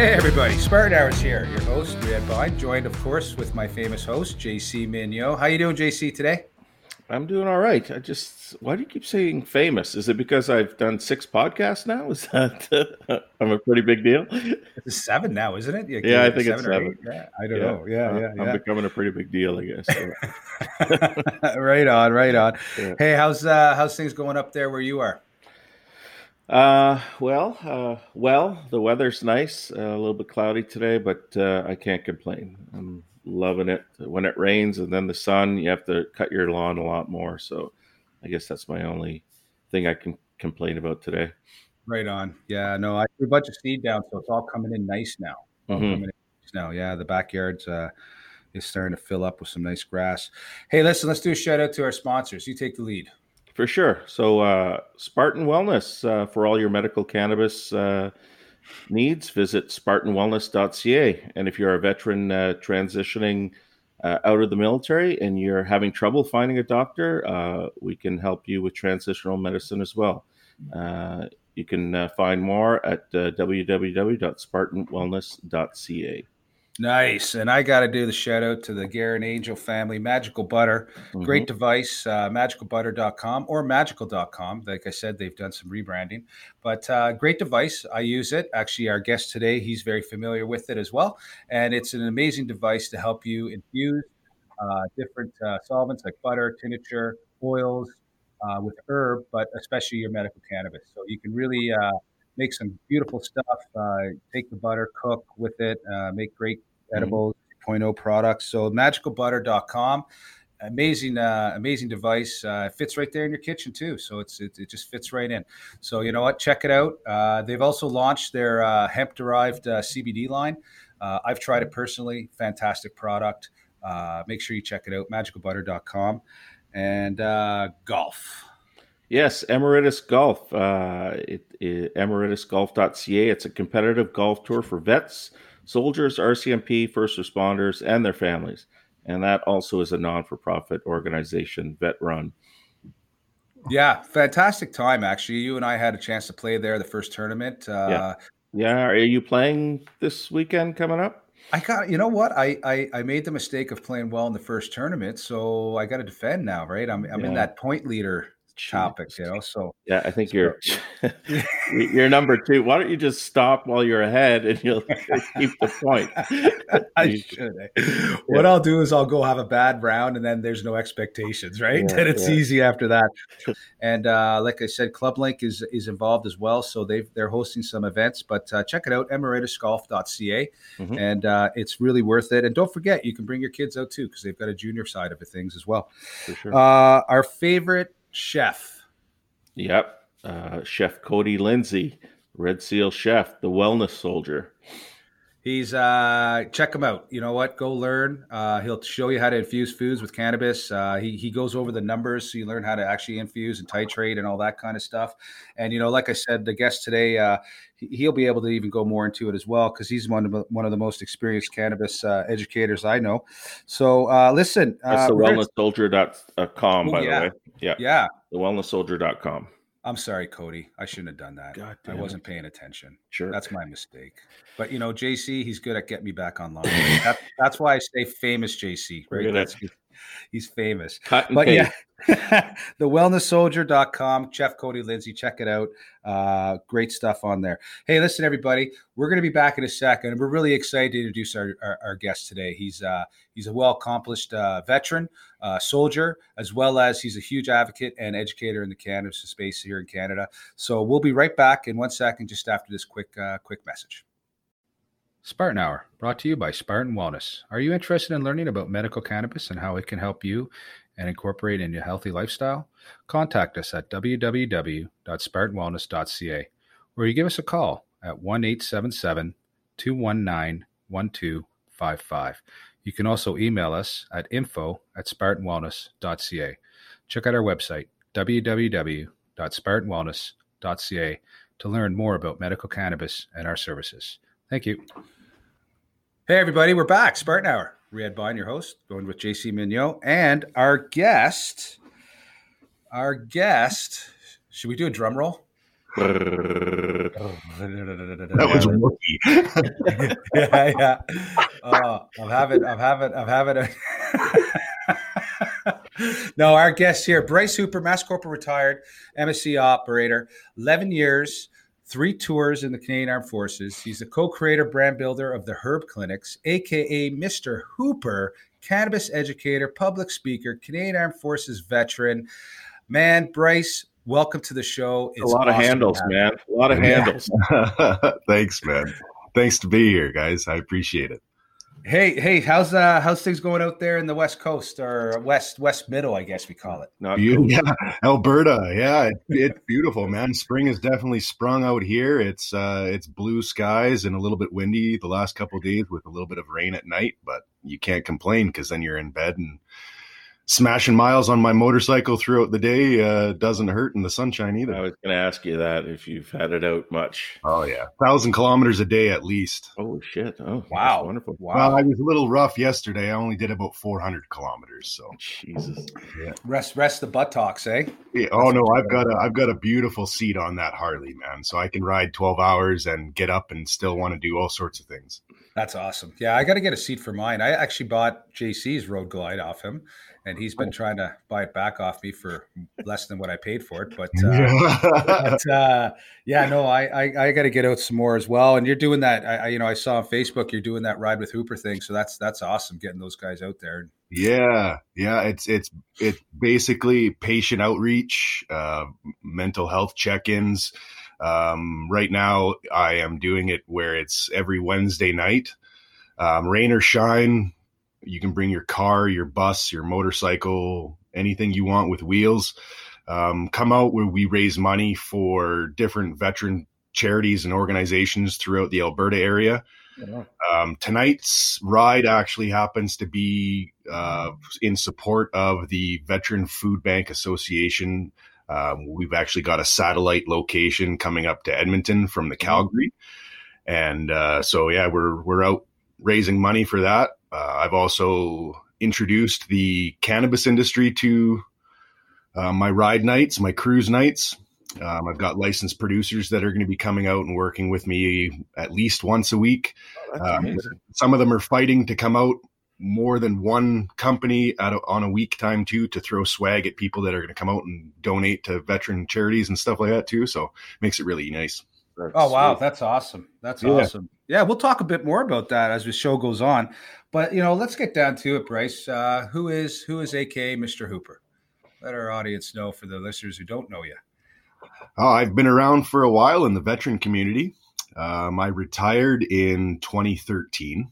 Hey everybody, Spartan Hours here. Your host, Riad Byne, joined of course with my famous host, JC Migneault. How you doing, JC, today? I'm doing all right. I just why do you keep saying famous? Is it because I've done six podcasts now? Is that I'm a pretty big deal? It's seven now, isn't it? Yeah, yeah I think it's seven. Yeah, I don't yeah. know. Yeah, yeah, I'm becoming a pretty big deal, I guess. right on, right on. Hey, how's uh how's things going up there where you are? Uh, well, uh, well, the weather's nice. Uh, a little bit cloudy today, but uh, I can't complain. I'm loving it. When it rains and then the sun, you have to cut your lawn a lot more. So, I guess that's my only thing I can complain about today. Right on. Yeah. No, I threw a bunch of seed down, so it's all coming in nice now. Mm-hmm. Nice now. Yeah, the backyard's uh, is starting to fill up with some nice grass. Hey, listen, let's do a shout out to our sponsors. You take the lead. For sure. So, uh, Spartan Wellness uh, for all your medical cannabis uh, needs, visit SpartanWellness.ca. And if you're a veteran uh, transitioning uh, out of the military and you're having trouble finding a doctor, uh, we can help you with transitional medicine as well. you can find more at www.spartanwellness.ca. Nice. And I got to do the shout out to the Garyn Angel family, Magical Butter. Mm-hmm. Great device, uh, magicalbutter.com or magical.com. Like I said, they've done some rebranding, but uh, great device. I use it. Actually, our guest today, he's very familiar with it as well. And it's an amazing device to help you infuse uh, different uh, solvents like butter, tincture, oils uh, with herb, but especially your medical cannabis. So you can really uh, make some beautiful stuff. Uh, take the butter, cook with it, uh, make great edible mm-hmm. 2.0 products. So magicalbutter.com. Amazing, uh, amazing device. Uh, it fits right there in your kitchen too. So it's it, it, just fits right in. So you know what? Check it out. Uh, they've also launched their uh, hemp derived uh, CBD line. Uh, I've tried it personally. Fantastic product. make sure you check it out. Magicalbutter.com and golf. Yes, Emeritus Golf. Uh, it, it, emeritusgolf.ca. It's a competitive golf tour for vets soldiers, RCMP, first responders, and their families. And that also is a non for profit organization, vet run. Yeah, fantastic time, actually. You and I had a chance to play there the first tournament. Uh, yeah. Yeah. Are you playing this weekend coming up? I got you know what I, I I made the mistake of playing well in the first tournament, so I got to defend now, right? I'm I'm yeah. in that point leader topics, you know. So yeah, I think so, you're you're number two. Why don't you just stop while you're ahead and you'll keep the point? I should. Eh? Yeah. What I'll do is I'll go have a bad round and then there's no expectations, right? Yeah, then it's yeah. easy after that. And uh, like I said, Club Link is is involved as well, so they they're hosting some events. But uh, check it out, emeritusgolf.ca, mm-hmm. and uh, it's really worth it. And don't forget, you can bring your kids out too because they've got a junior side of things as well. For sure. Uh, our favorite chef. Yep. Uh, chef Cody Lindsay, Red Seal Chef, the wellness soldier. He's uh check him out. You know what? Go learn. Uh, he'll show you how to infuse foods with cannabis. Uh, he he goes over the numbers so you learn how to actually infuse and titrate and all that kind of stuff. And you know, like I said, the guest today, uh, he'll be able to even go more into it as well because he's one of the, one of the most experienced cannabis uh, educators I know. So uh, listen, that's the wellnesssoldier.com, oh, by yeah. the way. Yeah, yeah, the wellnesssoldier.com. I'm sorry, Cody. I shouldn't have done that. God I wasn't paying attention. Sure. That's my mistake. But, you know, JC, he's good at getting me back online. that, that's why I say famous JC, right? That's, he's famous. but paste. yeah, the wellnesssoldier.com, Chef Cody Lindsay, check it out. Uh, great stuff on there. Hey, listen, everybody, we're going to be back in a second. We're really excited to introduce our, our, our guest today. He's uh, he's a well accomplished uh, veteran, uh, soldier, as well as he's a huge advocate and educator in the cannabis space here in Canada. So we'll be right back in one second, just after this quick uh, quick message. Spartan Hour, brought to you by Spartan Wellness. Are you interested in learning about medical cannabis and how it can help you and incorporate in your healthy lifestyle? Contact us at www.spartanwellness.ca or you give us a call at 1 877 219 1255. You can also email us at info at spartanwellness.ca. Check out our website, www.spartanwellness.ca, to learn more about medical cannabis and our services. Thank you. Hey, everybody, we're back. Spartan Hour. Riad Byne, your host, going with JC Migneault, and our guest. Our guest. Should we do a drum roll? that was wookie. yeah, yeah. Uh, I'm having, I'm having, I'm having a. no, our guest here, Bryce Hooper, Master Corporal retired, MSE operator, 11 years, three tours in the Canadian Armed Forces. He's the co creator, brand builder of the Herb Clinics, AKA Mr. Hooper, cannabis educator, public speaker, Canadian Armed Forces veteran. Man, Bryce, welcome to the show. It's a lot awesome of handles, man. A lot of handles. Thanks, man. Thanks to be here, guys. I appreciate it. Hey, hey, how's uh how's things going out there in the West Coast or West West Middle, I guess we call it. Not yeah, Alberta. Yeah, it, it's beautiful, man. Spring has definitely sprung out here. It's uh it's blue skies and a little bit windy the last couple days with a little bit of rain at night, but you can't complain because then you're in bed and smashing miles on my motorcycle throughout the day uh, doesn't hurt in the sunshine either. I was going to ask you that if you've had it out much. Oh yeah, thousand kilometers a day at least. Oh shit! Oh wow, wonderful. Wow, well, I was a little rough yesterday. I only did about four hundred kilometers. So Jesus, yeah. Rest rest the buttocks, eh? Yeah. Oh no, I've got a I've got a beautiful seat on that Harley, man. So I can ride twelve hours and get up and still want to do all sorts of things. That's awesome. Yeah, I got to get a seat for mine. I actually bought JC's Road Glide off him and he's been oh. trying to buy it back off me for less than what I paid for it. But, uh, but uh, yeah, no, I I, I got to get out some more as well. And you're doing that. I, I, you know I saw on Facebook you're doing that ride with Hooper thing. So that's that's awesome getting those guys out there. Yeah, yeah, it's it's it's basically patient outreach, uh, mental health check-ins. Um, right now, I am doing it where it's every Wednesday night, um, rain or shine you can bring your car, your bus, your motorcycle, anything you want with wheels. Um, come out where we raise money for different veteran charities and organizations throughout the Alberta area. Um, tonight's ride actually happens to be uh, in support of the Veteran Food Bank Association. Um, we've actually got a satellite location coming up to Edmonton from the Calgary, and uh, so yeah, we're we're out raising money for that. Uh, I've also introduced the cannabis industry to uh, my ride nights, my cruise nights. Um, I've got licensed producers that are going to be coming out and working with me at least once a week. Oh, um, some of them are fighting to come out more than one company a, on a week time too to throw swag at people that are going to come out and donate to veteran charities and stuff like that too. So makes it really nice. That's oh wow, sweet. that's awesome. That's yeah. awesome. Yeah, we'll talk a bit more about that as the show goes on. But you know, let's get down to it, Bryce. Uh, who is who is AKA Mr. Hooper? Let our audience know for the listeners who don't know you. Oh, I've been around for a while in the veteran community. Um, I retired in 2013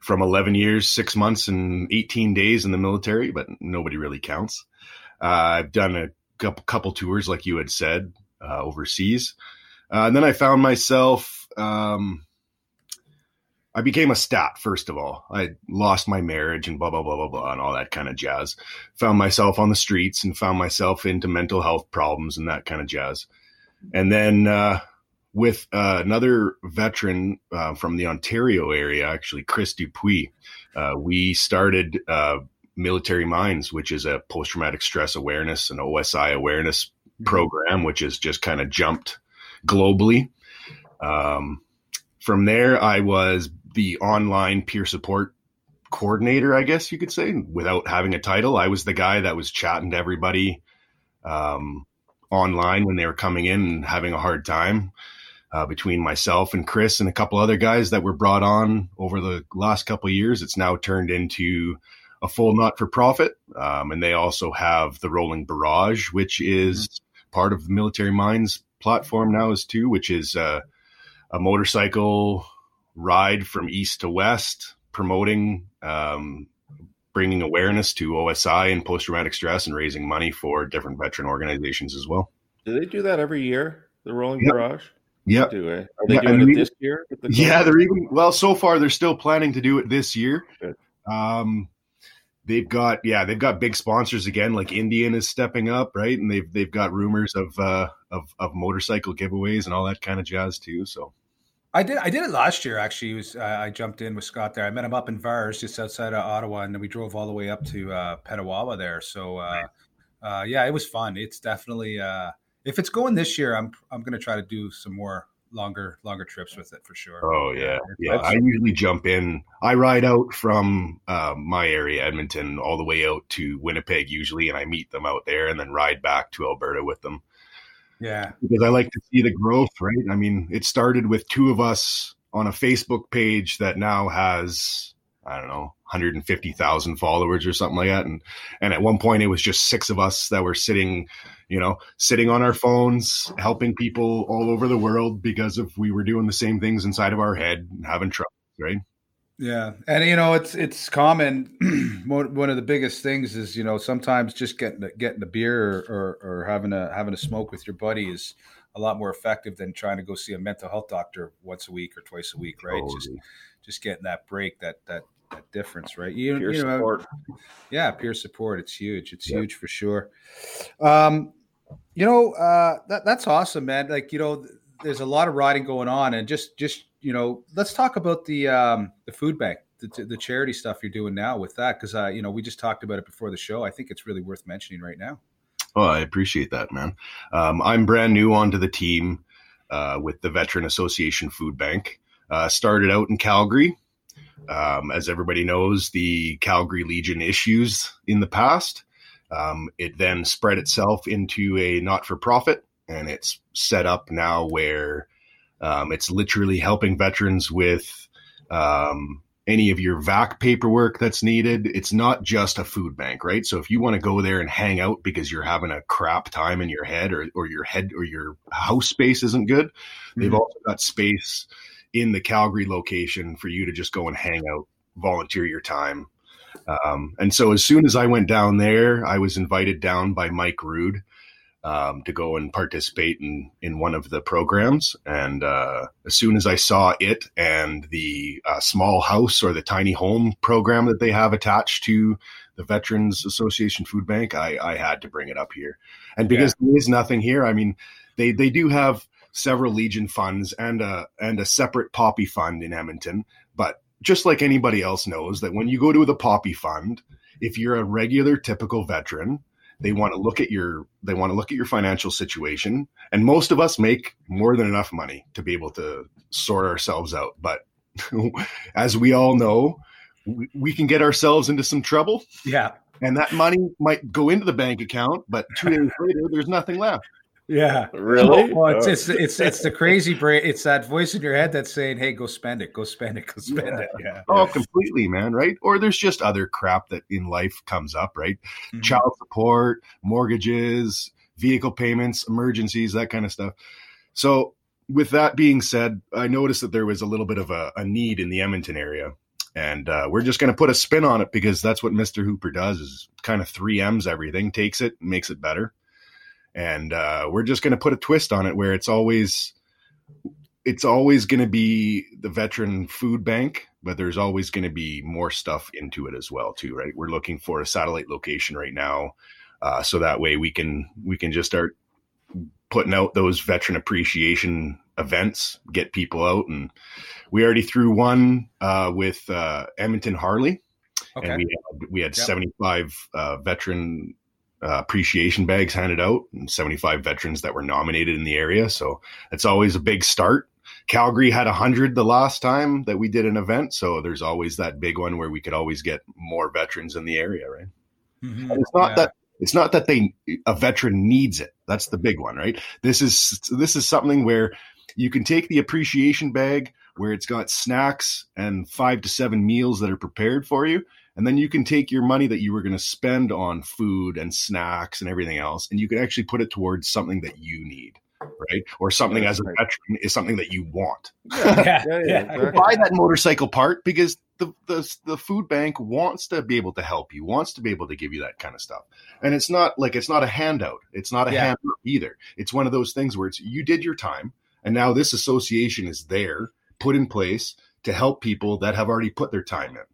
from 11 years, six months, and 18 days in the military, but nobody really counts. Uh, I've done a couple, couple tours, like you had said, uh, overseas. Uh, and then I found myself, um, I became a stat, first of all. I lost my marriage and blah, blah, blah, blah, blah, and all that kind of jazz. Found myself on the streets and found myself into mental health problems and that kind of jazz. And then, uh, with uh, another veteran uh, from the Ontario area, actually, Chris Dupuis, uh, we started uh, Military Minds, which is a post traumatic stress awareness and OSI awareness mm-hmm. program, which has just kind of jumped globally. Um, from there, I was the online peer support coordinator, I guess you could say, without having a title. I was the guy that was chatting to everybody um, online when they were coming in and having a hard time. Uh, between myself and Chris and a couple other guys that were brought on over the last couple of years, it's now turned into a full not for profit. Um, and they also have the Rolling Barrage, which is mm-hmm. part of the Military Minds platform now is too, which is uh, a motorcycle ride from east to west, promoting, um, bringing awareness to OSI and post traumatic stress, and raising money for different veteran organizations as well. Do they do that every year? The Rolling yep. Barrage. Yeah. Do they? Are they yeah, doing it this year? The yeah, they're even well. So far, they're still planning to do it this year. Um, they've got yeah they've got big sponsors again like indian is stepping up right and they've they've got rumors of uh of of motorcycle giveaways and all that kind of jazz too so I did. I did it last year. Actually, was uh, I jumped in with Scott there. I met him up in Vars, just outside of Ottawa, and then we drove all the way up to uh, Petawawa there. So, uh, uh, yeah, it was fun. It's definitely uh, if it's going this year, I'm I'm going to try to do some more longer longer trips with it for sure. Oh yeah, yeah. I usually jump in. I ride out from uh, my area, Edmonton, all the way out to Winnipeg usually, and I meet them out there, and then ride back to Alberta with them. Yeah, because I like to see the growth. Right. I mean, it started with two of us on a Facebook page that now has I don't know 150,000 followers or something like that, and and at one point it was just six of us that were sitting you know, sitting on our phones, helping people all over the world because if we were doing the same things inside of our head and having trouble, right? Yeah, and you know it's it's common. one of the biggest things is you know sometimes just getting getting a beer or, or, or having a having a smoke with your buddy is a lot more effective than trying to go see a mental health doctor once a week or twice a week, right? Totally. Just just getting that break, that that that difference, right? You, peer you know, support. Yeah, peer support. It's huge. It's huge for sure. Um, you know, uh, that that's awesome, man. Like, you know, there's a lot of riding going on, and just just you know, let's talk about the um, the food bank, the, the charity stuff you're doing now with that, because uh, you know, we just talked about it before the show. I think it's really worth mentioning right now. Oh, I appreciate that, man. Um, I'm brand new onto the team uh, with the Veteran Association Food Bank. Uh, started out in Calgary. Um, as everybody knows, the Calgary Legion issues in the past. Um, it then spread itself into a not for profit, and it's set up now where um, it's literally helping veterans with um, any of your VAC paperwork that's needed. It's not just a food bank, right? So if you want to go there and hang out because you're having a crap time in your head or, or your head or your house space isn't good, mm-hmm. they've also got space in the Calgary location for you to just go and hang out, volunteer your time. Um, and so as soon as I went down there, I was invited down by Mike Rude um, to go and participate in in one of the programs. And uh, as soon as I saw it and the uh, small house or the tiny home program that they have attached to the Veterans Association Food Bank, I, I had to bring it up here. And because yeah. there is nothing here, I mean, they they do have several Legion funds and a and a separate Poppy fund in Edmonton, but just like anybody else knows that when you go to the Poppy Fund, if you're a regular typical veteran, they want to look at your they want to look at your financial situation, and most of us make more than enough money to be able to sort ourselves out. But as we all know, we, we can get ourselves into some trouble. Yeah. And that money might go into the bank account, but two days later, there's nothing left. Yeah, really. Well, it's, it's it's it's the crazy brain. It's that voice in your head that's saying, "Hey, go spend it, go spend it, go spend yeah. it." Yeah. Oh, completely, man. Right? Or there's just other crap that in life comes up, right? Mm-hmm. Child support, mortgages, vehicle payments, emergencies, that kind of stuff. So, with that being said, I noticed that there was a little bit of a, a need in the Edmonton area. And uh, we're just going to put a spin on it because that's what Mr. Hooper does is kind of 3Ms everything, takes it, makes it better and uh, we're just going to put a twist on it where it's always it's always going to be the veteran food bank but there's always going to be more stuff into it as well too right we're looking for a satellite location right now uh, so that way we can we can just start putting out those veteran appreciation events get people out and we already threw one uh, with uh, edmonton harley okay. and we had, we had yep. 75 uh, veteran uh, appreciation bags handed out and 75 veterans that were nominated in the area. So it's always a big start. Calgary had 100 the last time that we did an event. So there's always that big one where we could always get more veterans in the area, right? Mm-hmm. it's not yeah. that it's not that they a veteran needs it. That's the big one, right? This is this is something where you can take the appreciation bag where it's got snacks and five to seven meals that are prepared for you and then you can take your money that you were going to spend on food and snacks and everything else, and you can actually put it towards something that you need, right? Or something That's as a right. veteran is something that you want. Yeah, yeah, yeah, yeah exactly. Buy that motorcycle part because the, the the food bank wants to be able to help you, wants to be able to give you that kind of stuff. And it's not like it's not a handout. It's not a yeah. handout either. It's one of those things where it's you did your time, and now this association is there, put in place to help people that have already put their time in.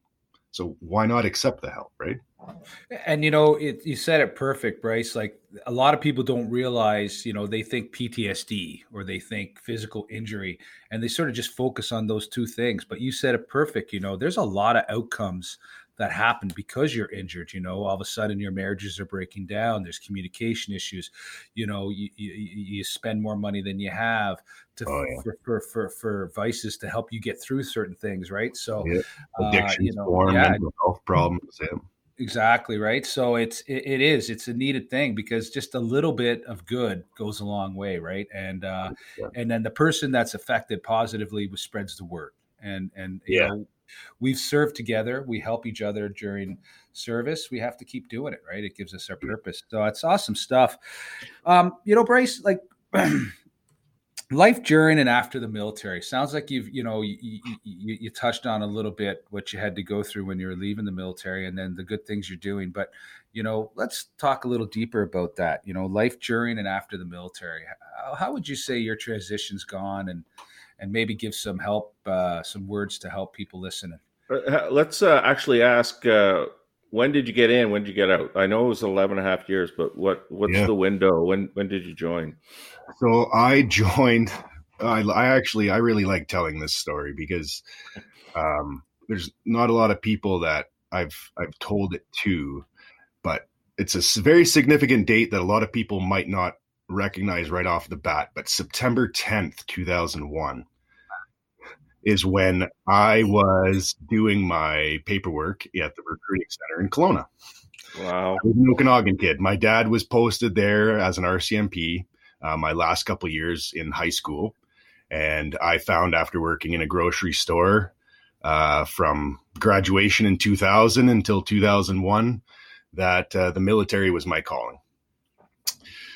So why not accept the help, right? And you know, it, you said it perfect, Bryce. Like a lot of people don't realize, you know, they think PTSD or they think physical injury, and they sort of just focus on those two things. But you said it perfect. You know, there's a lot of outcomes that happen because you're injured. You know, all of a sudden your marriages are breaking down. There's communication issues. You know, you, you, you spend more money than you have to oh, yeah. for, for, for, for vices to help you get through certain things, right? So, yeah. addictions, uh, you know, form, yeah. mental health problems. Yeah. Exactly right. So it's it, it is it's a needed thing because just a little bit of good goes a long way, right? And uh, yeah. and then the person that's affected positively spreads the word. And and yeah. Know, we've served together. We help each other during service. We have to keep doing it, right? It gives us our purpose. So it's awesome stuff. Um, you know, Bryce, like life during and after the military sounds like you've you know you, you, you, touched on a little bit what you had to go through when you were leaving the military and then the good things you're doing but you know let's talk a little deeper about that you know life during and after the military how, how would you say your transition's gone and and maybe give some help uh, some words to help people listening uh, let's uh, actually ask uh, when did you get in when did you get out i know it was 11 and a half years but what what's yeah. the window when when did you join so I joined. I, I actually I really like telling this story because um, there's not a lot of people that I've I've told it to, but it's a very significant date that a lot of people might not recognize right off the bat. But September 10th, 2001 is when I was doing my paperwork at the recruiting center in Kelowna. Wow. I was an Okanagan kid. My dad was posted there as an RCMP uh, my last couple years in high school. And I found after working in a grocery store uh, from graduation in 2000 until 2001 that uh, the military was my calling.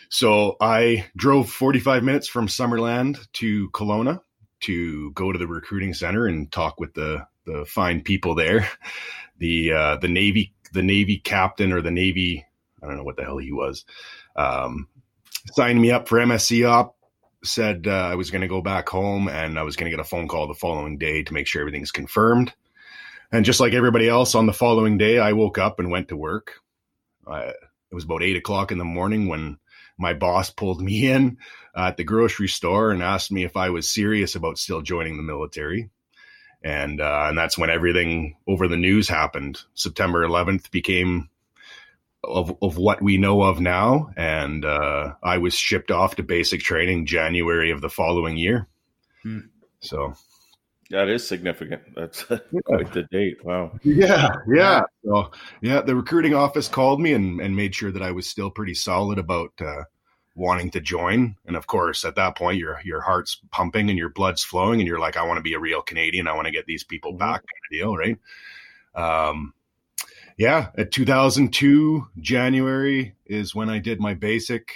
So I drove 45 minutes from Summerland to Kelowna to go to the recruiting center and talk with the the fine people there. The uh, the Navy the Navy captain or the Navy I don't know what the hell he was. Um, signed me up for MSE op. Said uh, I was going to go back home and I was going to get a phone call the following day to make sure everything's confirmed. And just like everybody else, on the following day, I woke up and went to work. It was about eight o'clock in the morning when my boss pulled me in at the grocery store and asked me if I was serious about still joining the military. And uh, and that's when everything over the news happened. September 11th became of, of what we know of now. And uh, I was shipped off to basic training January of the following year. Hmm. So that is significant. That's quite the date. Wow. Yeah, yeah. So yeah, the recruiting office called me and, and made sure that I was still pretty solid about uh, wanting to join. And of course, at that point, your your heart's pumping and your blood's flowing, and you're like, I want to be a real Canadian. I want to get these people mm-hmm. back, kind of deal, right? Um, yeah, at 2002 January is when I did my basic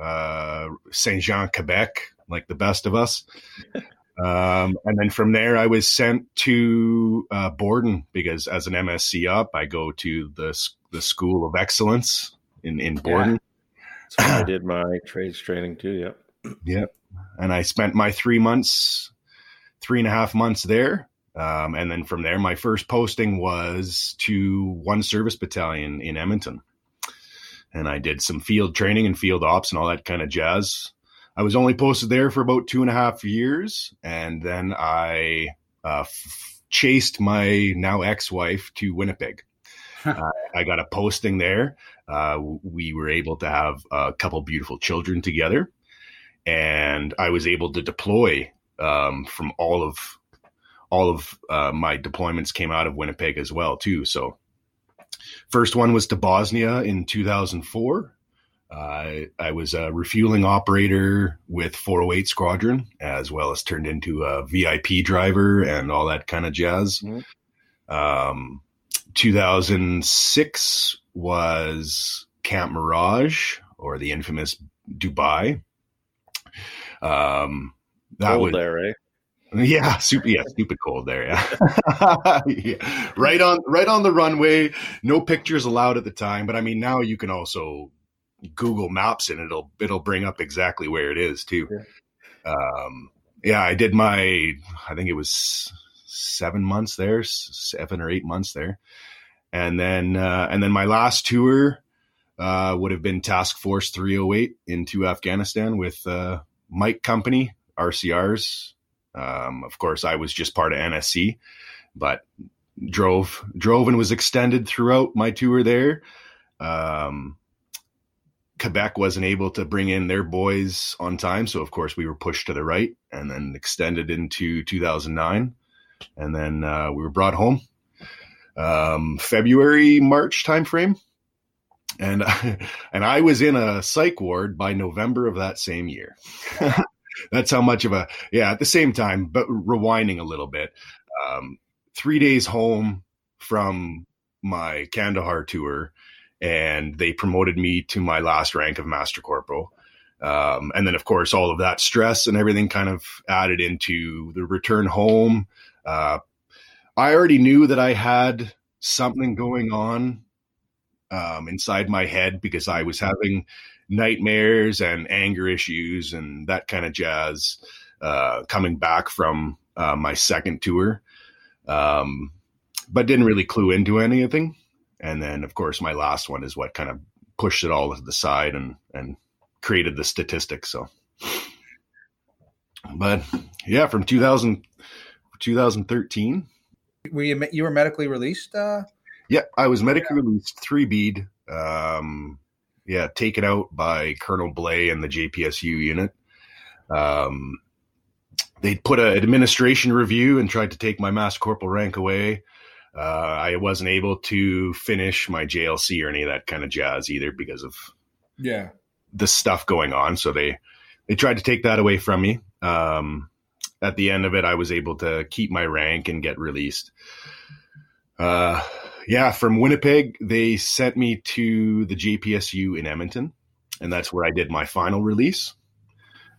uh, Saint Jean, Quebec, like the best of us. Um, and then from there, I was sent to uh, Borden because as an MSE op, I go to the the School of Excellence in in Borden. Yeah. I did my trades training too. Yep. Yep. And I spent my three months, three and a half months there. Um, and then from there, my first posting was to one service battalion in Edmonton. And I did some field training and field ops and all that kind of jazz. I was only posted there for about two and a half years. And then I uh, f- chased my now ex wife to Winnipeg. uh, I got a posting there. Uh, we were able to have a couple beautiful children together. And I was able to deploy um, from all of all of uh, my deployments came out of Winnipeg as well too. So first one was to Bosnia in 2004. Uh, I was a refueling operator with 408 Squadron, as well as turned into a VIP driver and all that kind of jazz. Mm-hmm. Um, 2006 was Camp Mirage, or the infamous Dubai. Um, that Cold was there, right? Yeah, super. Yeah, stupid cold there. Yeah. yeah. right on, right on the runway. No pictures allowed at the time, but I mean, now you can also Google Maps and it'll it'll bring up exactly where it is too. Yeah. Um, yeah, I did my. I think it was seven months there, seven or eight months there, and then uh, and then my last tour uh, would have been Task Force 308 into Afghanistan with uh, Mike Company RCRs um, of course, I was just part of NSE, but drove drove and was extended throughout my tour there. Um, Quebec wasn't able to bring in their boys on time, so of course we were pushed to the right and then extended into 2009, and then uh, we were brought home um, February March timeframe, and and I was in a psych ward by November of that same year. That's how much of a yeah. At the same time, but rewinding a little bit, um, three days home from my Kandahar tour, and they promoted me to my last rank of Master Corporal. Um, and then, of course, all of that stress and everything kind of added into the return home. Uh, I already knew that I had something going on um, inside my head because I was having nightmares and anger issues and that kind of jazz uh, coming back from uh, my second tour, um, but didn't really clue into anything. And then, of course, my last one is what kind of pushed it all to the side and and created the statistics. So, but yeah, from 2000, 2013. Were you you were medically released? Uh... Yeah, I was medically yeah. released, three B. Um, yeah, taken out by Colonel Blay and the JPSU unit. Um, they put an administration review and tried to take my master corporal rank away. Uh, I wasn't able to finish my JLC or any of that kind of jazz either because of yeah the stuff going on. So they they tried to take that away from me. Um, at the end of it, I was able to keep my rank and get released. Uh, yeah, from Winnipeg, they sent me to the JPSU in Edmonton, and that's where I did my final release.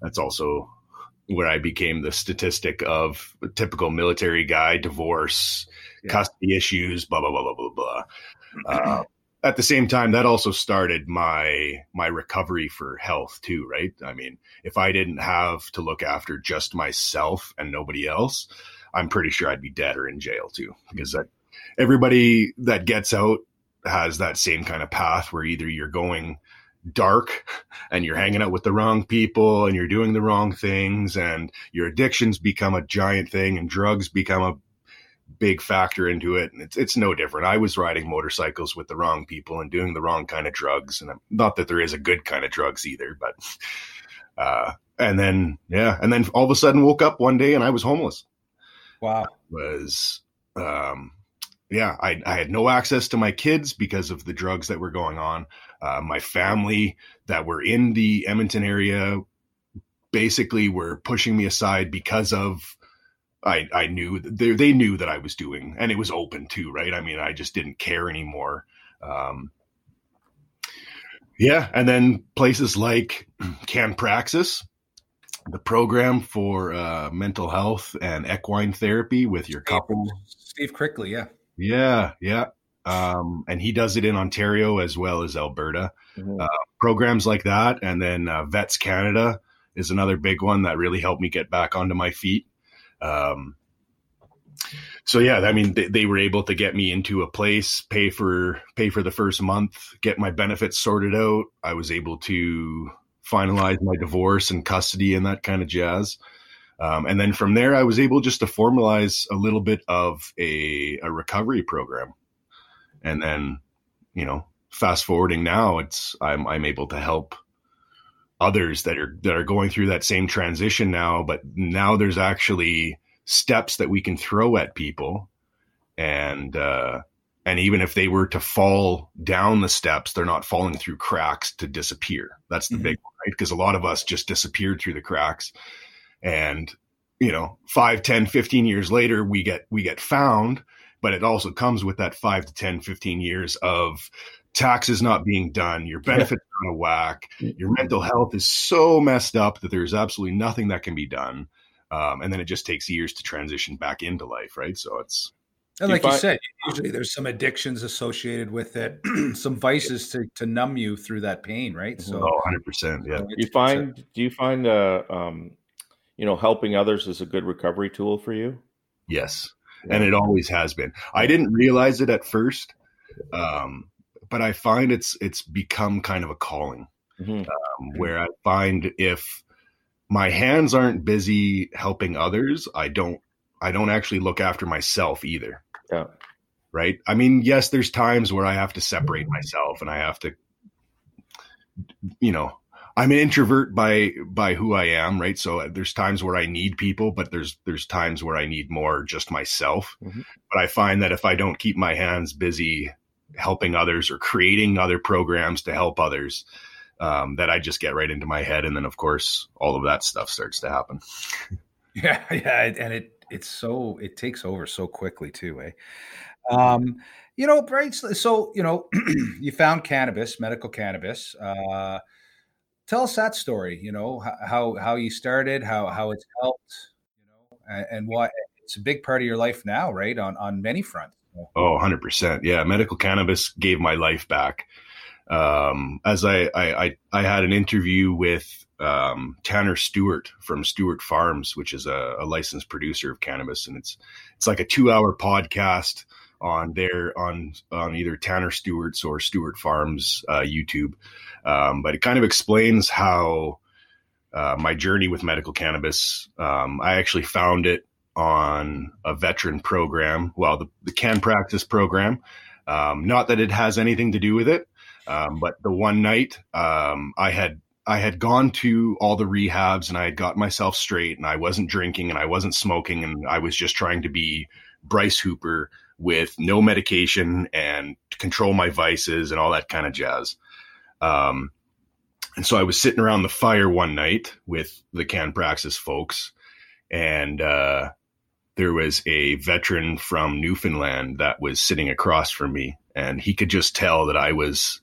That's also where I became the statistic of a typical military guy, divorce, yeah. custody issues, blah blah blah blah blah blah. Uh, at the same time, that also started my my recovery for health too, right? I mean, if I didn't have to look after just myself and nobody else, I'm pretty sure I'd be dead or in jail too, because that everybody that gets out has that same kind of path where either you're going dark and you're hanging out with the wrong people and you're doing the wrong things and your addictions become a giant thing and drugs become a big factor into it and it's it's no different. I was riding motorcycles with the wrong people and doing the wrong kind of drugs and not that there is a good kind of drugs either but uh and then yeah and then all of a sudden woke up one day and i was homeless. Wow. Was um yeah, I, I had no access to my kids because of the drugs that were going on. Uh, my family that were in the Edmonton area basically were pushing me aside because of I I knew they they knew that I was doing, and it was open too, right? I mean, I just didn't care anymore. Um, yeah, and then places like CanPraxis, the program for uh, mental health and equine therapy with your couple. Steve Critchley, yeah. Yeah, yeah. Um, and he does it in Ontario as well as Alberta. Mm-hmm. Uh, programs like that, and then uh, Vets Canada is another big one that really helped me get back onto my feet. Um, so yeah, I mean, they, they, were able to get me into a place, pay for pay for the first month, get my benefits sorted out. I was able to finalize my divorce and custody and that kind of jazz. Um, and then from there, I was able just to formalize a little bit of a, a recovery program. And then, you know, fast forwarding now, it's I'm I'm able to help others that are that are going through that same transition now. But now there's actually steps that we can throw at people, and uh, and even if they were to fall down the steps, they're not falling through cracks to disappear. That's the mm-hmm. big one, right? Because a lot of us just disappeared through the cracks and you know 5 10 15 years later we get we get found but it also comes with that 5 to 10 15 years of taxes not being done your benefits yeah. out of whack your mental health is so messed up that there's absolutely nothing that can be done um, and then it just takes years to transition back into life right so it's and like you, find, you said, usually there's some addictions associated with it, some vices to, to numb you through that pain, right? So, oh, 100%. Yeah. you find, do you find, uh, um, you know, helping others is a good recovery tool for you? Yes. Yeah. And it always has been. I didn't realize it at first. Um, but I find it's it's become kind of a calling mm-hmm. um, where I find if my hands aren't busy helping others, I don't I don't actually look after myself either. Yeah. right? I mean, yes, there's times where I have to separate myself and I have to, you know, I'm an introvert by by who I am, right? So there's times where I need people, but there's there's times where I need more just myself. Mm-hmm. But I find that if I don't keep my hands busy helping others or creating other programs to help others, um, that I just get right into my head, and then of course all of that stuff starts to happen. yeah, yeah, and it it's so it takes over so quickly too, eh? Um, you know, right? So you know, you found cannabis, medical cannabis. Uh, tell us that story. You know how how you started, how how it's helped, you know, and, and what it's a big part of your life now, right? On on many fronts. Oh, 100%. Yeah, medical cannabis gave my life back. Um, as I, I, I, I had an interview with um, Tanner Stewart from Stewart Farms, which is a, a, licensed producer of cannabis, and it's it's like a two hour podcast on their on on either Tanner Stewart's or Stewart Farms uh, YouTube. Um, but it kind of explains how uh, my journey with medical cannabis. Um, I actually found it on a veteran program, well, the, the Practice program. Um, not that it has anything to do with it, um, but the one night um, I had I had gone to all the rehabs and I had got myself straight and I wasn't drinking and I wasn't smoking and I was just trying to be Bryce Hooper with no medication and control my vices and all that kind of jazz. Um, and so I was sitting around the fire one night with the CanPraxis folks, and uh, there was a veteran from Newfoundland that was sitting across from me, and he could just tell that I was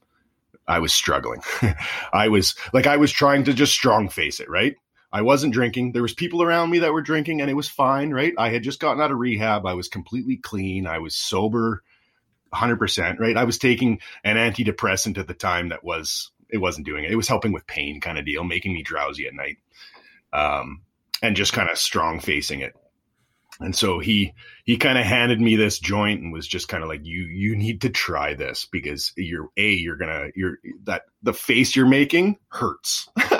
I was struggling. I was like I was trying to just strong face it, right? I wasn't drinking. There was people around me that were drinking and it was fine, right? I had just gotten out of rehab. I was completely clean. I was sober 100%, right? I was taking an antidepressant at the time that was it wasn't doing it. It was helping with pain kind of deal, making me drowsy at night. Um and just kind of strong facing it. And so he he kind of handed me this joint and was just kind of like you you need to try this because you're a you're gonna you're that the face you're making hurts.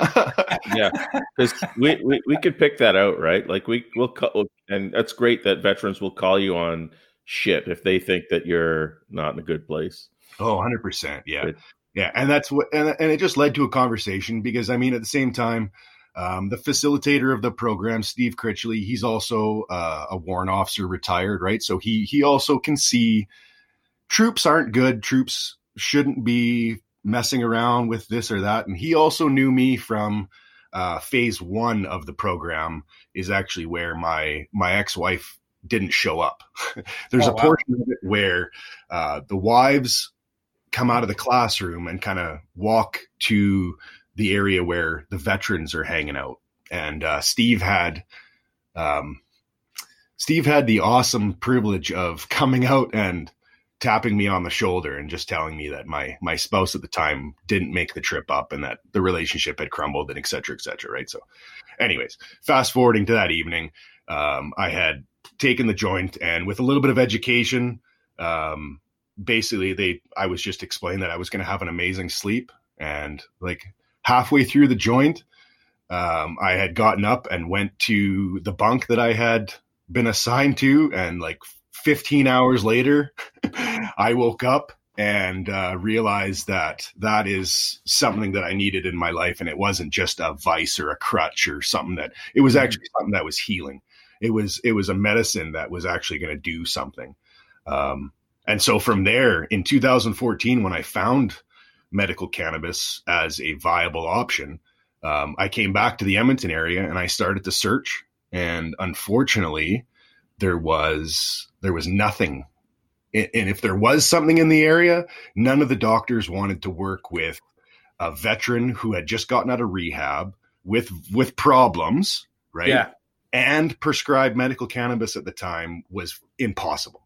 yeah, because we, we we could pick that out, right? Like we we'll call, and that's great that veterans will call you on shit if they think that you're not in a good place. Oh, 100 percent, yeah, yeah, and that's what and and it just led to a conversation because I mean at the same time um, the facilitator of the program, Steve Critchley, he's also uh, a warrant officer, retired, right? So he he also can see troops aren't good. Troops shouldn't be messing around with this or that. And he also knew me from uh, phase one of the program. Is actually where my my ex wife didn't show up. There's oh, a portion of it where uh, the wives come out of the classroom and kind of walk to the area where the veterans are hanging out. And uh, Steve had um, Steve had the awesome privilege of coming out and tapping me on the shoulder and just telling me that my my spouse at the time didn't make the trip up and that the relationship had crumbled and et cetera, et cetera. Right. So, anyways, fast forwarding to that evening, um, I had taken the joint and with a little bit of education, um, basically they I was just explained that I was going to have an amazing sleep and like halfway through the joint, um, I had gotten up and went to the bunk that I had been assigned to, and like 15 hours later, I woke up and uh, realized that that is something that I needed in my life, and it wasn't just a vice or a crutch or something that it was mm-hmm. actually something that was healing. It was it was a medicine that was actually going to do something. Um, and so from there, in 2014, when I found medical cannabis as a viable option, um, I came back to the Edmonton area and I started to search. And unfortunately, there was there was nothing. And if there was something in the area, none of the doctors wanted to work with a veteran who had just gotten out of rehab with with problems, right? Yeah. And prescribed medical cannabis at the time was impossible.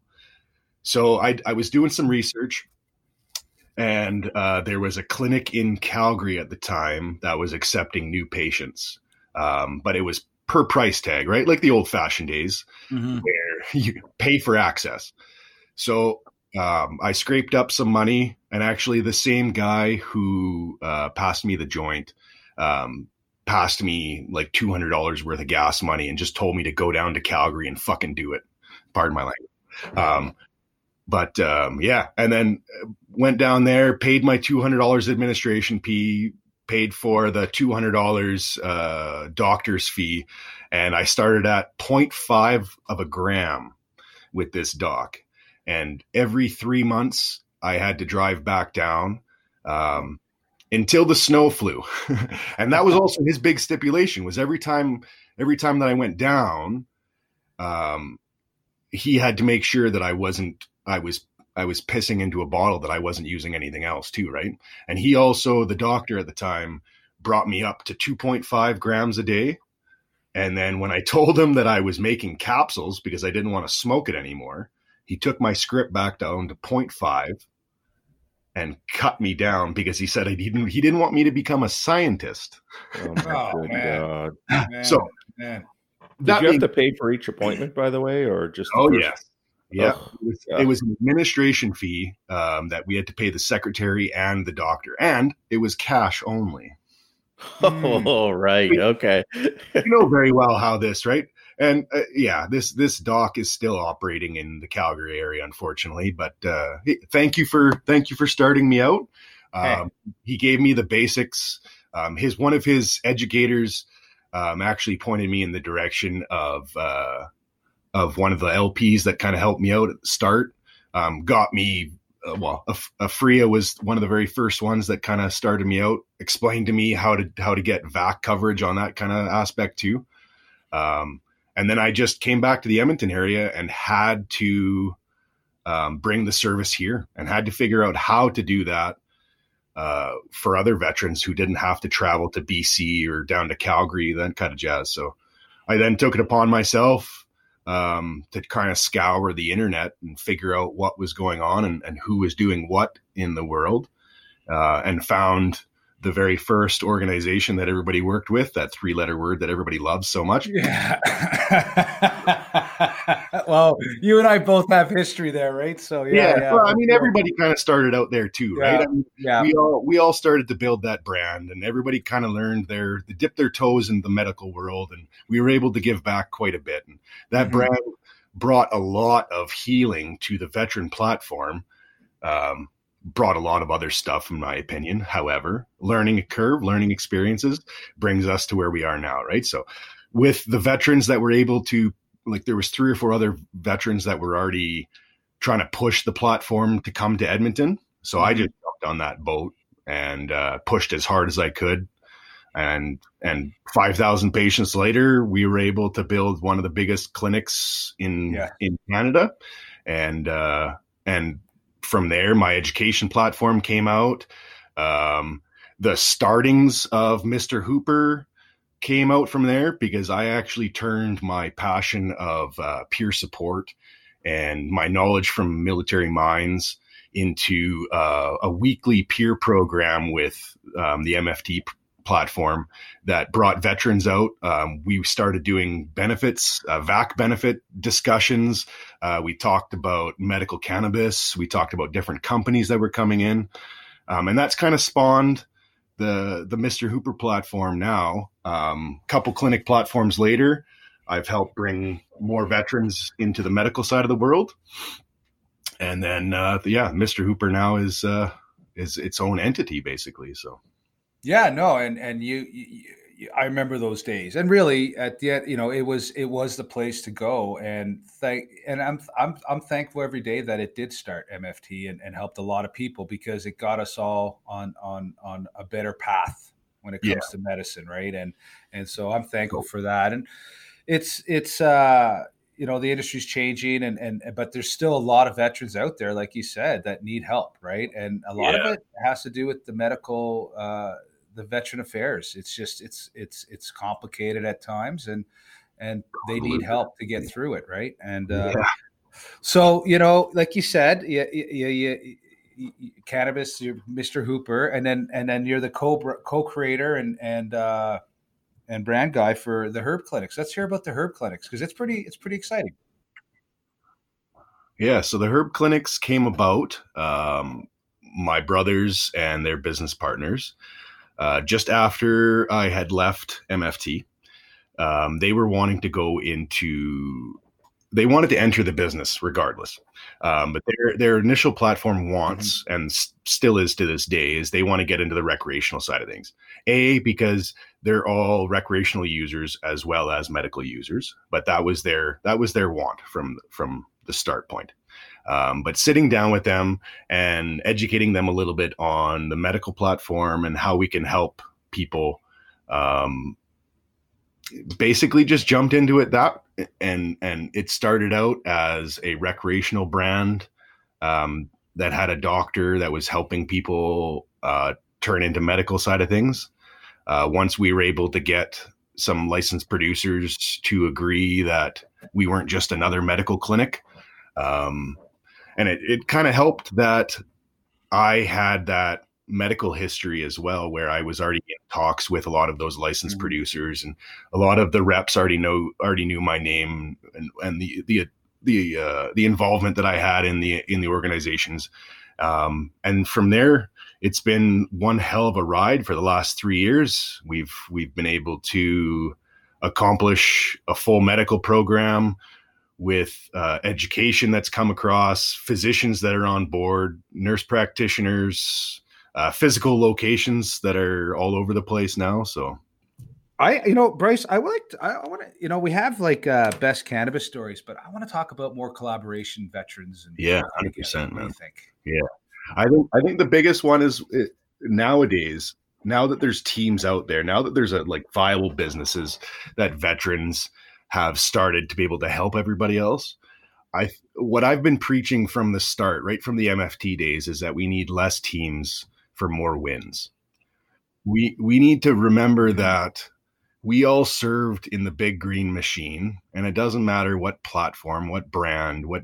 So I, I was doing some research and uh, there was a clinic in Calgary at the time that was accepting new patients, um, but it was per price tag, right? Like the old fashioned days mm-hmm. where you pay for access. So um, I scraped up some money, and actually, the same guy who uh, passed me the joint um, passed me like two hundred dollars worth of gas money, and just told me to go down to Calgary and fucking do it. Pardon my language. Um, but um, yeah, and then uh, went down there, paid my two hundred dollars administration fee, paid for the two hundred dollars uh, doctor's fee, and I started at 0.5 of a gram with this doc, and every three months I had to drive back down. Um, until the snow flew and that was also his big stipulation was every time every time that i went down um, he had to make sure that i wasn't I was I was pissing into a bottle that I wasn't using anything else too, right? And he also, the doctor at the time, brought me up to 2.5 grams a day. And then when I told him that I was making capsules because I didn't want to smoke it anymore, he took my script back down to 0.5 and cut me down because he said he didn't he didn't want me to become a scientist. Oh my oh, man. God. Man, so man. Did you have to pay for each appointment, by the way, or just? oh first? yes, yeah, oh, it, was, yeah. it was an administration fee um, that we had to pay the secretary and the doctor, and it was cash only. Oh, right. Okay. you know very well how this, right? And uh, yeah, this this doc is still operating in the Calgary area, unfortunately. But uh, thank you for thank you for starting me out. Um, hey. He gave me the basics. Um, his one of his educators um, actually pointed me in the direction of uh, of one of the LPs that kind of helped me out at the start. Um, got me uh, well, Aphria was one of the very first ones that kind of started me out, explained to me how to how to get VAC coverage on that kind of aspect too. Um, and then I just came back to the Edmonton area and had to um, bring the service here and had to figure out how to do that uh, for other veterans who didn't have to travel to BC or down to Calgary, that kind of jazz. So I then took it upon myself um, to kind of scour the internet and figure out what was going on and, and who was doing what in the world, uh, and found the very first organization that everybody worked with, that three letter word that everybody loves so much. Yeah. well, you and I both have history there, right? So yeah. Yeah. yeah. Well, I mean, everybody kind of started out there too, right? Yeah. I mean, yeah. We all we all started to build that brand, and everybody kind of learned their they dipped their toes in the medical world, and we were able to give back quite a bit. And that mm-hmm. brand brought a lot of healing to the veteran platform. Um, brought a lot of other stuff, in my opinion. However, learning a curve, learning experiences brings us to where we are now, right? So, with the veterans that were able to, like, there was three or four other veterans that were already trying to push the platform to come to Edmonton. So mm-hmm. I just jumped on that boat and uh, pushed as hard as I could. And and five thousand patients later, we were able to build one of the biggest clinics in yeah. in Canada, and uh, and from there, my education platform came out. Um, the startings of Mr. Hooper came out from there because I actually turned my passion of uh, peer support and my knowledge from military minds into uh, a weekly peer program with um, the MFT platform that brought veterans out. Um, we started doing benefits, uh, VAC benefit discussions. Uh, we talked about medical cannabis. We talked about different companies that were coming in, um, and that's kind of spawned the the Mr. Hooper platform. Now, um, couple clinic platforms later, I've helped bring more veterans into the medical side of the world, and then uh, yeah, Mr. Hooper now is uh, is its own entity basically. So. Yeah, no, and and you, you, I remember those days, and really at the end, you know, it was it was the place to go, and thank, and I'm I'm I'm thankful every day that it did start MFT and, and helped a lot of people because it got us all on on on a better path when it comes yeah. to medicine, right? And and so I'm thankful for that, and it's it's uh you know the industry's changing and and but there's still a lot of veterans out there like you said that need help right and a lot yeah. of it has to do with the medical uh the veteran affairs. It's just it's it's it's complicated at times, and and they need help to get through it, right? And uh, yeah. so you know, like you said, you, you, you, you, cannabis, you're Mr. Hooper, and then and then you're the co co-creator and and uh, and brand guy for the herb clinics. Let's hear about the herb clinics because it's pretty it's pretty exciting. Yeah, so the herb clinics came about. Um, my brothers and their business partners uh, just after I had left MFT. Um, they were wanting to go into they wanted to enter the business regardless. Um, but their their initial platform wants mm-hmm. and s- still is to this day is they want to get into the recreational side of things. A because they're all recreational users as well as medical users, but that was their that was their want from from the start point. Um, but sitting down with them and educating them a little bit on the medical platform and how we can help people um, basically just jumped into it that and and it started out as a recreational brand um, that had a doctor that was helping people uh, turn into medical side of things. Uh, once we were able to get some licensed producers to agree that we weren't just another medical clinic, um, and it, it kind of helped that I had that medical history as well, where I was already in talks with a lot of those licensed mm-hmm. producers, and a lot of the reps already know already knew my name and and the the the uh, the involvement that I had in the in the organizations, um, and from there it's been one hell of a ride for the last three years. We've we've been able to accomplish a full medical program with uh, education that's come across, physicians that are on board, nurse practitioners, uh, physical locations that are all over the place now. So, I, you know, Bryce, I would like, to, I, want to, you know, we have like uh, best cannabis stories, but I want to talk about more collaboration veterans. And yeah, hundred percent, man. think? Yeah, I think I think the biggest one is it, nowadays. Now that there's teams out there, now that there's a like viable businesses that veterans have started to be able to help everybody else. I what I've been preaching from the start, right from the MFT days, is that we need less teams for more wins. We we need to remember that we all served in the big green machine and it doesn't matter what platform, what brand, what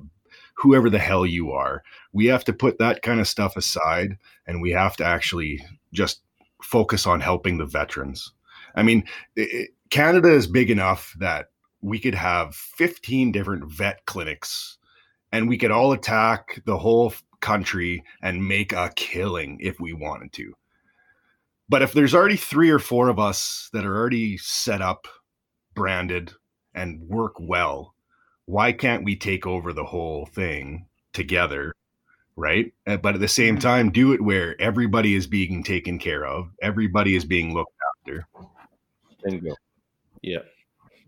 whoever the hell you are. We have to put that kind of stuff aside and we have to actually just focus on helping the veterans. I mean, it, Canada is big enough that we could have 15 different vet clinics and we could all attack the whole country and make a killing if we wanted to. But if there's already three or four of us that are already set up, branded, and work well, why can't we take over the whole thing together? Right. Uh, but at the same mm-hmm. time, do it where everybody is being taken care of, everybody is being looked after. Bingo. Yeah.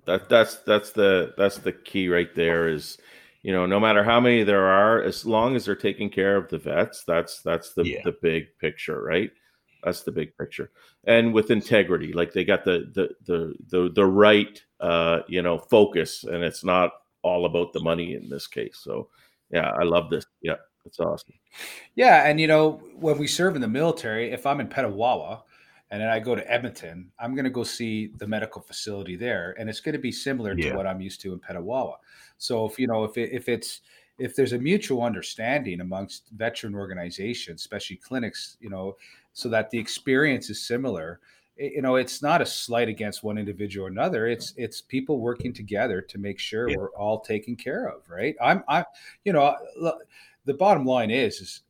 That that's that's the that's the key right there is you know, no matter how many there are, as long as they're taking care of the vets, that's that's the yeah. the big picture, right? That's the big picture, and with integrity, like they got the the the the, the right uh, you know focus, and it's not all about the money in this case. So, yeah, I love this. Yeah, it's awesome. Yeah, and you know, when we serve in the military, if I'm in Petawawa, and then I go to Edmonton, I'm going to go see the medical facility there, and it's going to be similar yeah. to what I'm used to in Petawawa. So if you know if it, if it's if there's a mutual understanding amongst veteran organizations, especially clinics, you know, so that the experience is similar, it, you know, it's not a slight against one individual or another. It's it's people working together to make sure yeah. we're all taken care of, right? I'm I, you know, the bottom line is is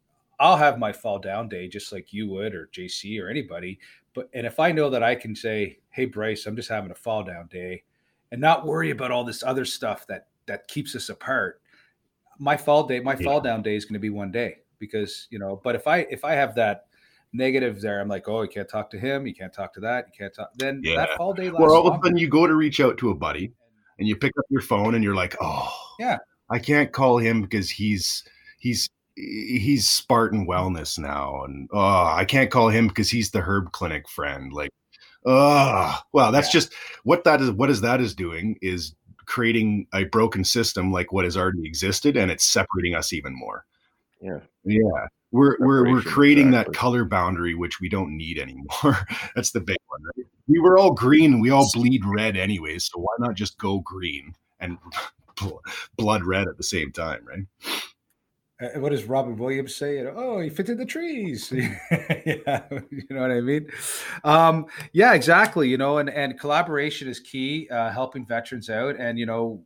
I'll have my fall down day just like you would or JC or anybody. But and if I know that I can say, "Hey Bryce, I'm just having a fall down day," and not worry about all this other stuff that that keeps us apart my fall day my yeah. fall down day is going to be one day because you know but if i if i have that negative there i'm like oh you can't talk to him you can't talk to that you can't talk then yeah. that fall day well all of a sudden you go to reach out to a buddy and you pick up your phone and you're like oh yeah i can't call him because he's he's he's spartan wellness now and oh i can't call him because he's the herb clinic friend like oh well that's yeah. just what that is what is that is doing is creating a broken system like what has already existed and it's separating us even more. Yeah. Yeah. We're we're we're creating exactly. that color boundary which we don't need anymore. That's the big one, right? We were all green, we all bleed red anyways, so why not just go green and blood red at the same time, right? Uh, what does Robin Williams say? Oh, he fits in the trees. yeah, you know what I mean. Um, yeah, exactly. You know, and and collaboration is key, uh, helping veterans out. And you know,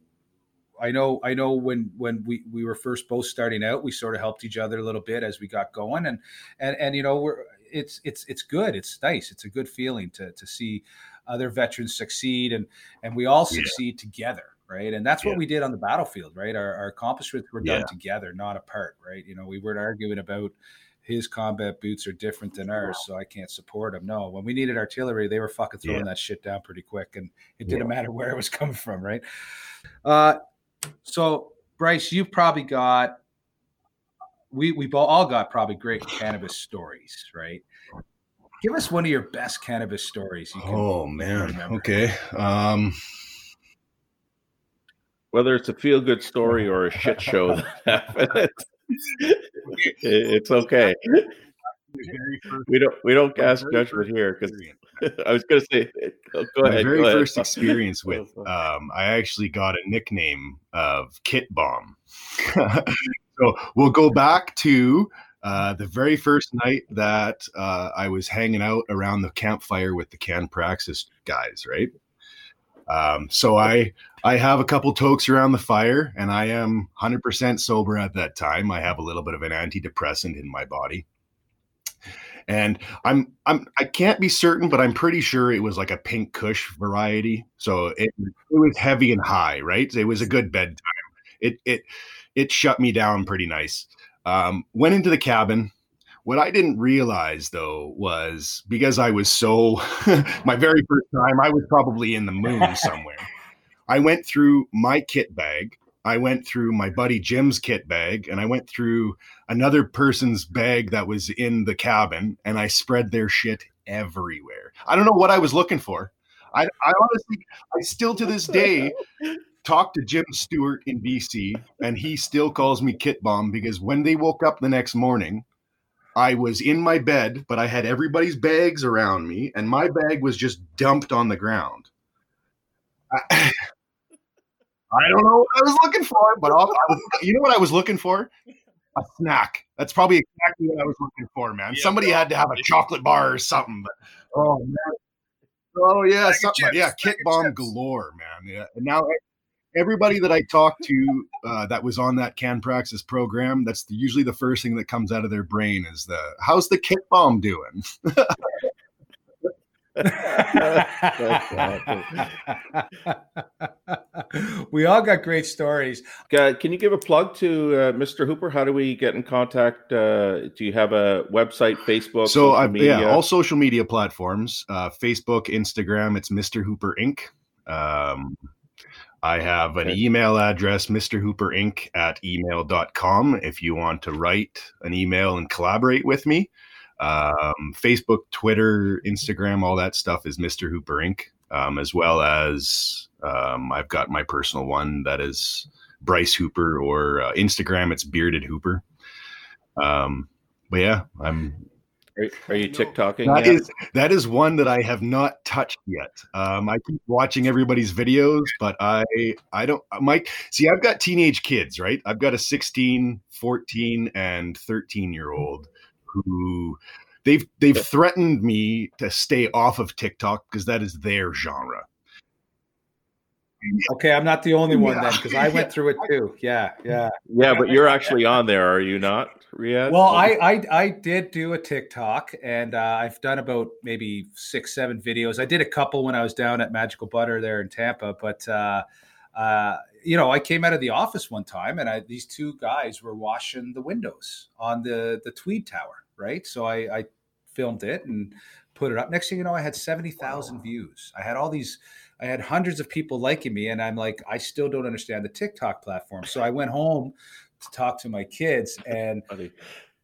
I know, I know when when we we were first both starting out, we sort of helped each other a little bit as we got going, and and and you know, we're it's it's it's good. It's nice. It's a good feeling to to see other veterans succeed, and and we all succeed yeah. together right? And that's what Yeah. we did on the battlefield, right? Our, our accomplishments were done Yeah. together, not apart, right? You know, we weren't arguing about his combat boots are different than ours, so I can't support him. No, when we needed artillery, they were fucking throwing Yeah. that shit down pretty quick, and it didn't matter where it was coming from, right? Uh, so Bryce, you've probably got we we all got probably great cannabis stories, right? Give us one of your best cannabis stories. You can, Oh man. remember. Okay. Um, Whether it's a feel good story or a shit show it's, okay. We don't we don't cast judgment here because I was going to say go, my ahead. very ahead. first experience with um, I actually got a nickname of Kit Bomb. so we'll go back to uh, the very first night that uh, I was hanging out around the campfire with the Can Praxis guys, right? Um, so I I have a couple tokes around the fire, and I am 100% sober at that time. I have a little bit of an antidepressant in my body, and I'm I'm I can't be certain, but I'm pretty sure it was like a pink Kush variety. So it it was heavy and high, right? It was a good bedtime. It it it shut me down pretty nice. Um, went into the cabin. What I didn't realize though was because I was so my very first time, I was probably in the moon somewhere. I went through my kit bag. I went through my buddy Jim's kit bag, and I went through another person's bag that was in the cabin, and I spread their shit everywhere. I don't know what I was looking for. I, I honestly, I still to this day talk to Jim Stewart in BC, and he still calls me Kit Bomb because when they woke up the next morning, I was in my bed, but I had everybody's bags around me, and my bag was just dumped on the ground. I, I don't know what I was looking for, but was, you know what I was looking for? A snack. That's probably exactly what I was looking for, man. Yeah, Somebody had to have a chocolate bar or something. But oh man, oh yeah, something. chips, yeah, kit bomb chips. galore, man. Yeah, and now everybody that I talked to uh, that was on that Can Praxis program, that's the, usually the first thing that comes out of their brain is the "How's the kit bomb doing?" we all got great stories. Uh, can you give a plug to uh, Mr. Hooper? How do we get in contact? Uh, do you have a website, Facebook? so I, media? yeah, all social media platforms, uh, Facebook, Instagram. It's Mr. Hooper Inc. Um, I have an email address, Mr. Hooper Inc. at email.com if you want to write an email and collaborate with me. Um, Facebook, Twitter, Instagram, all that stuff is Mr. Hooper Inc. Um, as well as um, I've got my personal one that is Bryce Hooper or uh, Instagram, it's Bearded Hooper. Um, but yeah, I'm Are, are you TikToking? that yet? is that is one that I have not touched yet. Um, I keep watching everybody's videos, but I I don't Mike see I've got teenage kids, right? I've got a 16, 14 and 13 year old who they've they've threatened me to stay off of TikTok because that is their genre. Okay, I'm not the only one Yeah. then because I went through it too. Yeah, yeah. yeah, but you're actually on there, are you not, Riad? Well, I, I I did do a TikTok, and uh, I've done about maybe six, seven videos. I did a couple when I was down at Magical Butter there in Tampa, but uh, uh, you know, I came out of the office one time, and I, these two guys were washing the windows on the the Tweed Tower, right? So I, I filmed it and put it up. Next thing you know, I had seventy thousand views. I had all these. I had hundreds of people liking me, and I'm like, I still don't understand the TikTok platform. So I went home to talk to my kids, and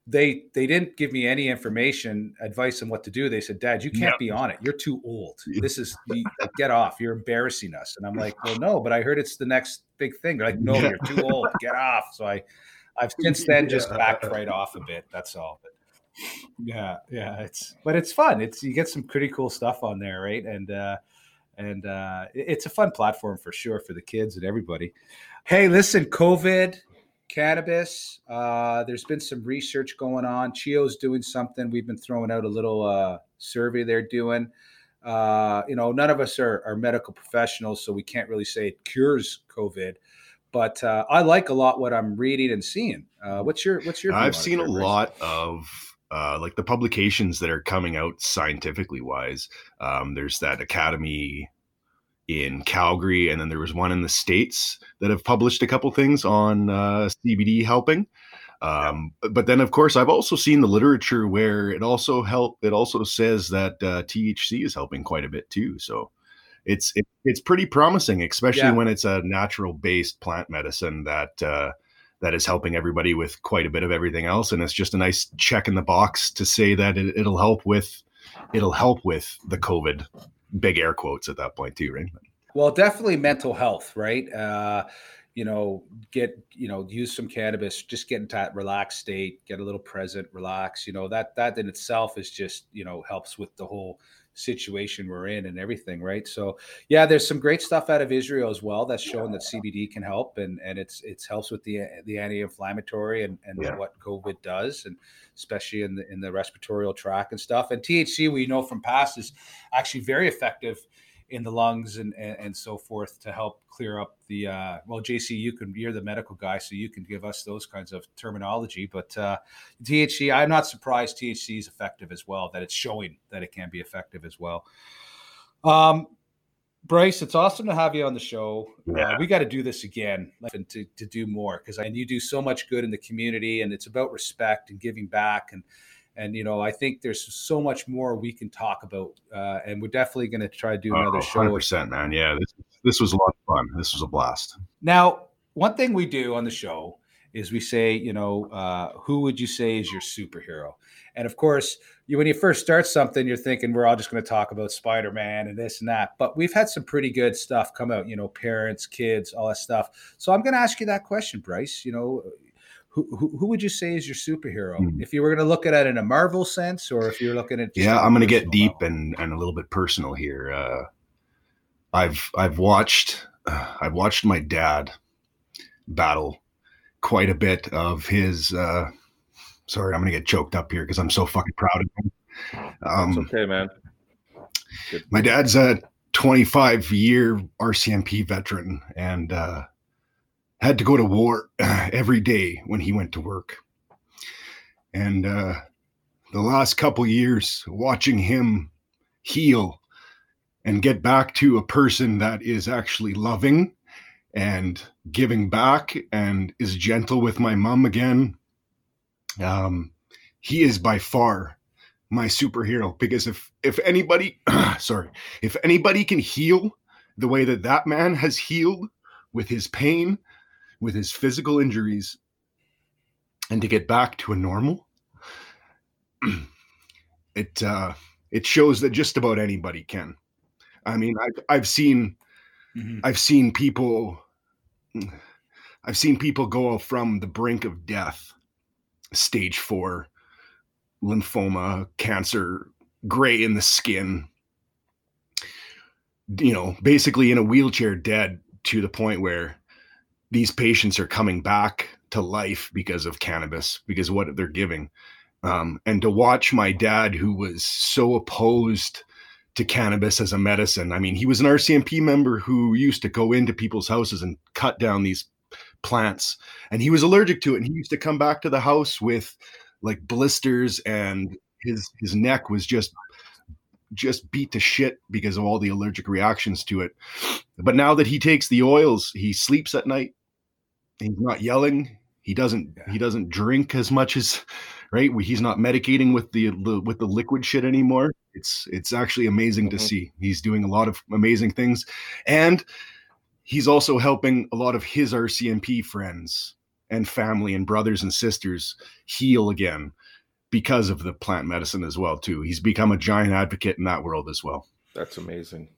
they they didn't give me any information advice on what to do. They said dad you can't be on it. You're too old. This is you, get off. You're embarrassing us. And i'm like well no but i heard it's the next big thing. They're like no you're too old. Get off. So i i've since then just backed right off a bit. That's all. But yeah yeah it's but it's fun it's you get some pretty cool stuff on there right and uh and uh it's a fun platform for sure for the kids and everybody hey listen covid cannabis. Uh, there's been some research going on. Chio's doing something. We've been throwing out a little uh, survey they're doing. Uh, you know, none of us are, are medical professionals, so we can't really say it cures COVID. But uh, I like a lot what I'm reading and seeing. Uh, what's your What's your? I've seen a lot of uh, like the publications that are coming out scientifically wise. Um, there's that Academy in Calgary, and then there was one in the states that have published a couple things on uh, CBD helping. Um, but then, of course, I've also seen the literature where it also help. It also says that uh, THC is helping quite a bit too. So it's it, it's pretty promising, especially yeah. when it's a natural based plant medicine that uh, that is helping everybody with quite a bit of everything else. And it's just a nice check in the box to say that it, it'll help with it'll help with the COVID big air quotes at that point too, right? Well, definitely mental health, right? Uh, you know, get, you know, use some cannabis, just get into that relaxed state, get a little present, relax. You know, that that in itself is just, you know, helps with the whole situation we're in and everything, right? So yeah, there's some great stuff out of Israel as well that's showing that CBD can help and and it's it's helps with the the anti-inflammatory and and yeah. what COVID does and especially in the in the respiratory tract and stuff. And THC we know from past is actually very effective in the lungs and, and, and so forth to help clear up the uh, well jc you can you're the medical guy so you can give us those kinds of terminology but uh, thc i'm not surprised thc is effective as well that it's showing that it can be effective as well um, Bryce, it's awesome to have you on the show. Uh, yeah. Uh, we got to do this again and to, to do more because and you do so much good in the community and it's about respect and giving back and and you know i think there's so much more we can talk about uh, and we're definitely going to try to do another oh, show. 100% man. Yeah this, this was a lot of fun. This was a blast. Now one thing we do on the show is we say you know uh, who would you say is your superhero? And of course you, when you first start something you're thinking we're all just going to talk about spider-man and this and that. But we've had some pretty good stuff come out you know parents kids all that stuff. So i'm going to ask you that question bryce. You know who, who, would you say is your superhero? Hmm. If you were going to look at it in a Marvel sense, or if you're looking at yeah, I'm going to get deep and and a little bit personal here. Uh, I've I've watched uh, I've watched my dad battle quite a bit of his. Uh, sorry, I'm going to get choked up here because I'm so fucking proud of him. Um, That's okay, man. Good. My dad's a 25 year RCMP veteran, and uh, had to go to war every day when he went to work. And uh, the last couple years, watching him heal and get back to a person that is actually loving and giving back and is gentle with my mom again. Um, he is by far my superhero because if if anybody, sorry, if anybody can heal the way that that man has healed with his pain with his physical injuries and to get back to a normal it uh it shows that just about anybody can i mean i've, I've seen mm-hmm. i've seen people i've seen people go from the brink of death stage 4 lymphoma cancer gray in the skin you know basically in a wheelchair dead to the point where these patients are coming back to life because of cannabis, because what they're giving. Um, and to watch my dad, who was so opposed to cannabis as a medicine. I mean, he was an RCMP member who used to go into people's houses and cut down these plants, and he was allergic to it. And he used to come back to the house with like blisters, and his his neck was just just beat to shit because of all the allergic reactions to it. But now that he takes the oils, he sleeps at night he's not yelling. He doesn't he doesn't drink as much as right? He's not medicating with the, the with the liquid shit anymore. It's it's actually amazing mm-hmm. to see. He's doing a lot of amazing things. And he's also helping a lot of his rcmp friends and family and brothers and sisters heal again because of the plant medicine as well too. He's become a giant advocate in that world as well. That's amazing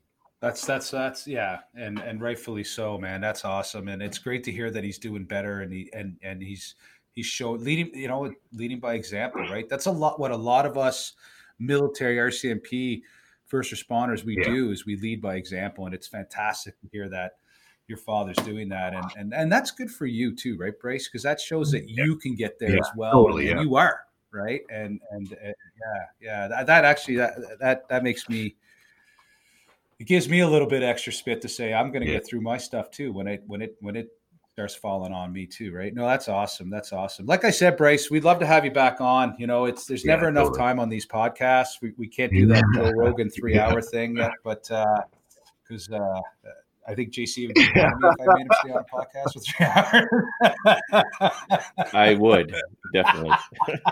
that's that's that's yeah, and and rightfully so, man. That's awesome, and it's great to hear that he's doing better, and he and and he's he's showing leading, you know, leading by example, right? That's a lot. What a lot of us military RCMP first responders we yeah. do is we lead by example, and it's fantastic to hear that your father's doing that, and and and that's good for you too, right, Bryce? Because that shows that you yeah. can get there yeah, as well, totally, and you are right, and and uh, yeah, yeah, that, that actually that that that makes me it gives me a little bit extra spit to say I'm going to yeah. get through my stuff too when it when it when it starts falling on me too, right? No, that's awesome. That's awesome. Like I said, Bryce, we'd love to have you back on. You know, it's there's yeah, never enough totally. time on these podcasts. We, we can't do that Joe Rogan three yeah. hour thing yet, but uh, because uh, I think JC would be me if I made him stay on a podcast for three hours. I would definitely,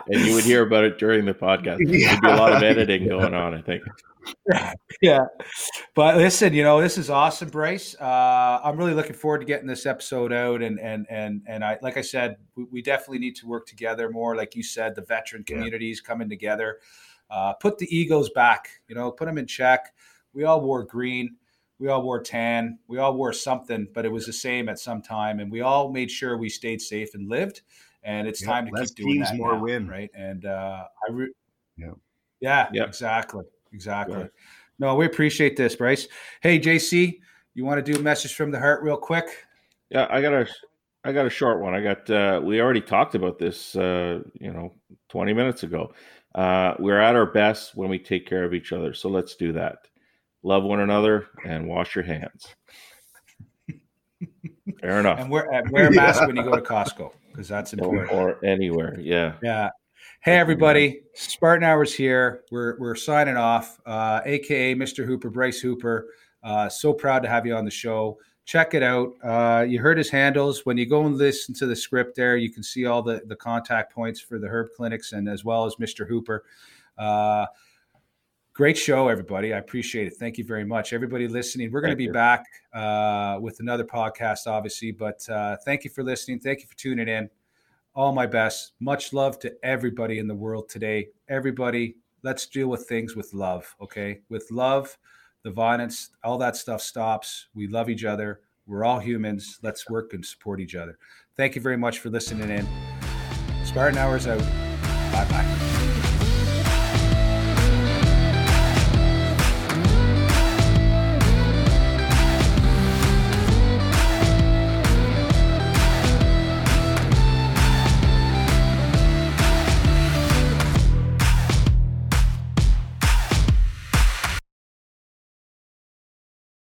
and you would hear about it during the podcast. There'd be a lot of editing going on, I think. Yeah, but listen, you know this is awesome, Bryce. Uh, I'm really looking forward to getting this episode out, and and and and I, like I said, we, we definitely need to work together more. Like you said, the veteran communities yeah. coming together, uh, put the egos back. You know, put them in check. We all wore green we all wore tan, we all wore something, but it was the same at some time, and we all made sure we stayed safe and lived. And it's yep, time to keep doing that. More now, win, right? And uh, I, re- yeah, yeah, exactly, exactly. Yeah. No, we appreciate this, Bryce. Hey, JC, you want to do a message from the heart real quick? Yeah, I got a, I got a short one. I got. Uh, we already talked about this, uh, you know, twenty minutes ago. Uh, we're at our best when we take care of each other. So let's do that love one another, and wash your hands. Fair enough. And wear, wear a mask yeah. when you go to Costco because that's important. Or, or, anywhere. Yeah. Yeah. Hey everybody, Spartan Hours here. We're we're signing off. Uh, AKA Mr. Hooper, Bryce Hooper. Uh, so proud to have you on the show. Check it out. Uh, you heard his handles. When you go and listen to the script there, you can see all the, the contact points for the herb clinics and as well as Mr. Hooper. Great show, everybody. I appreciate it. Thank you very much. Everybody listening, we're going to be you. back uh, with another podcast, obviously, but uh, thank you for listening. Thank you for tuning in. All my best. Much love to everybody in the world today. Everybody, let's deal with things with love, okay? With love, the violence, all that stuff stops. We love each other. We're all humans. Let's work and support each other. Thank you very much for listening in. Spartan Hours out. Bye bye.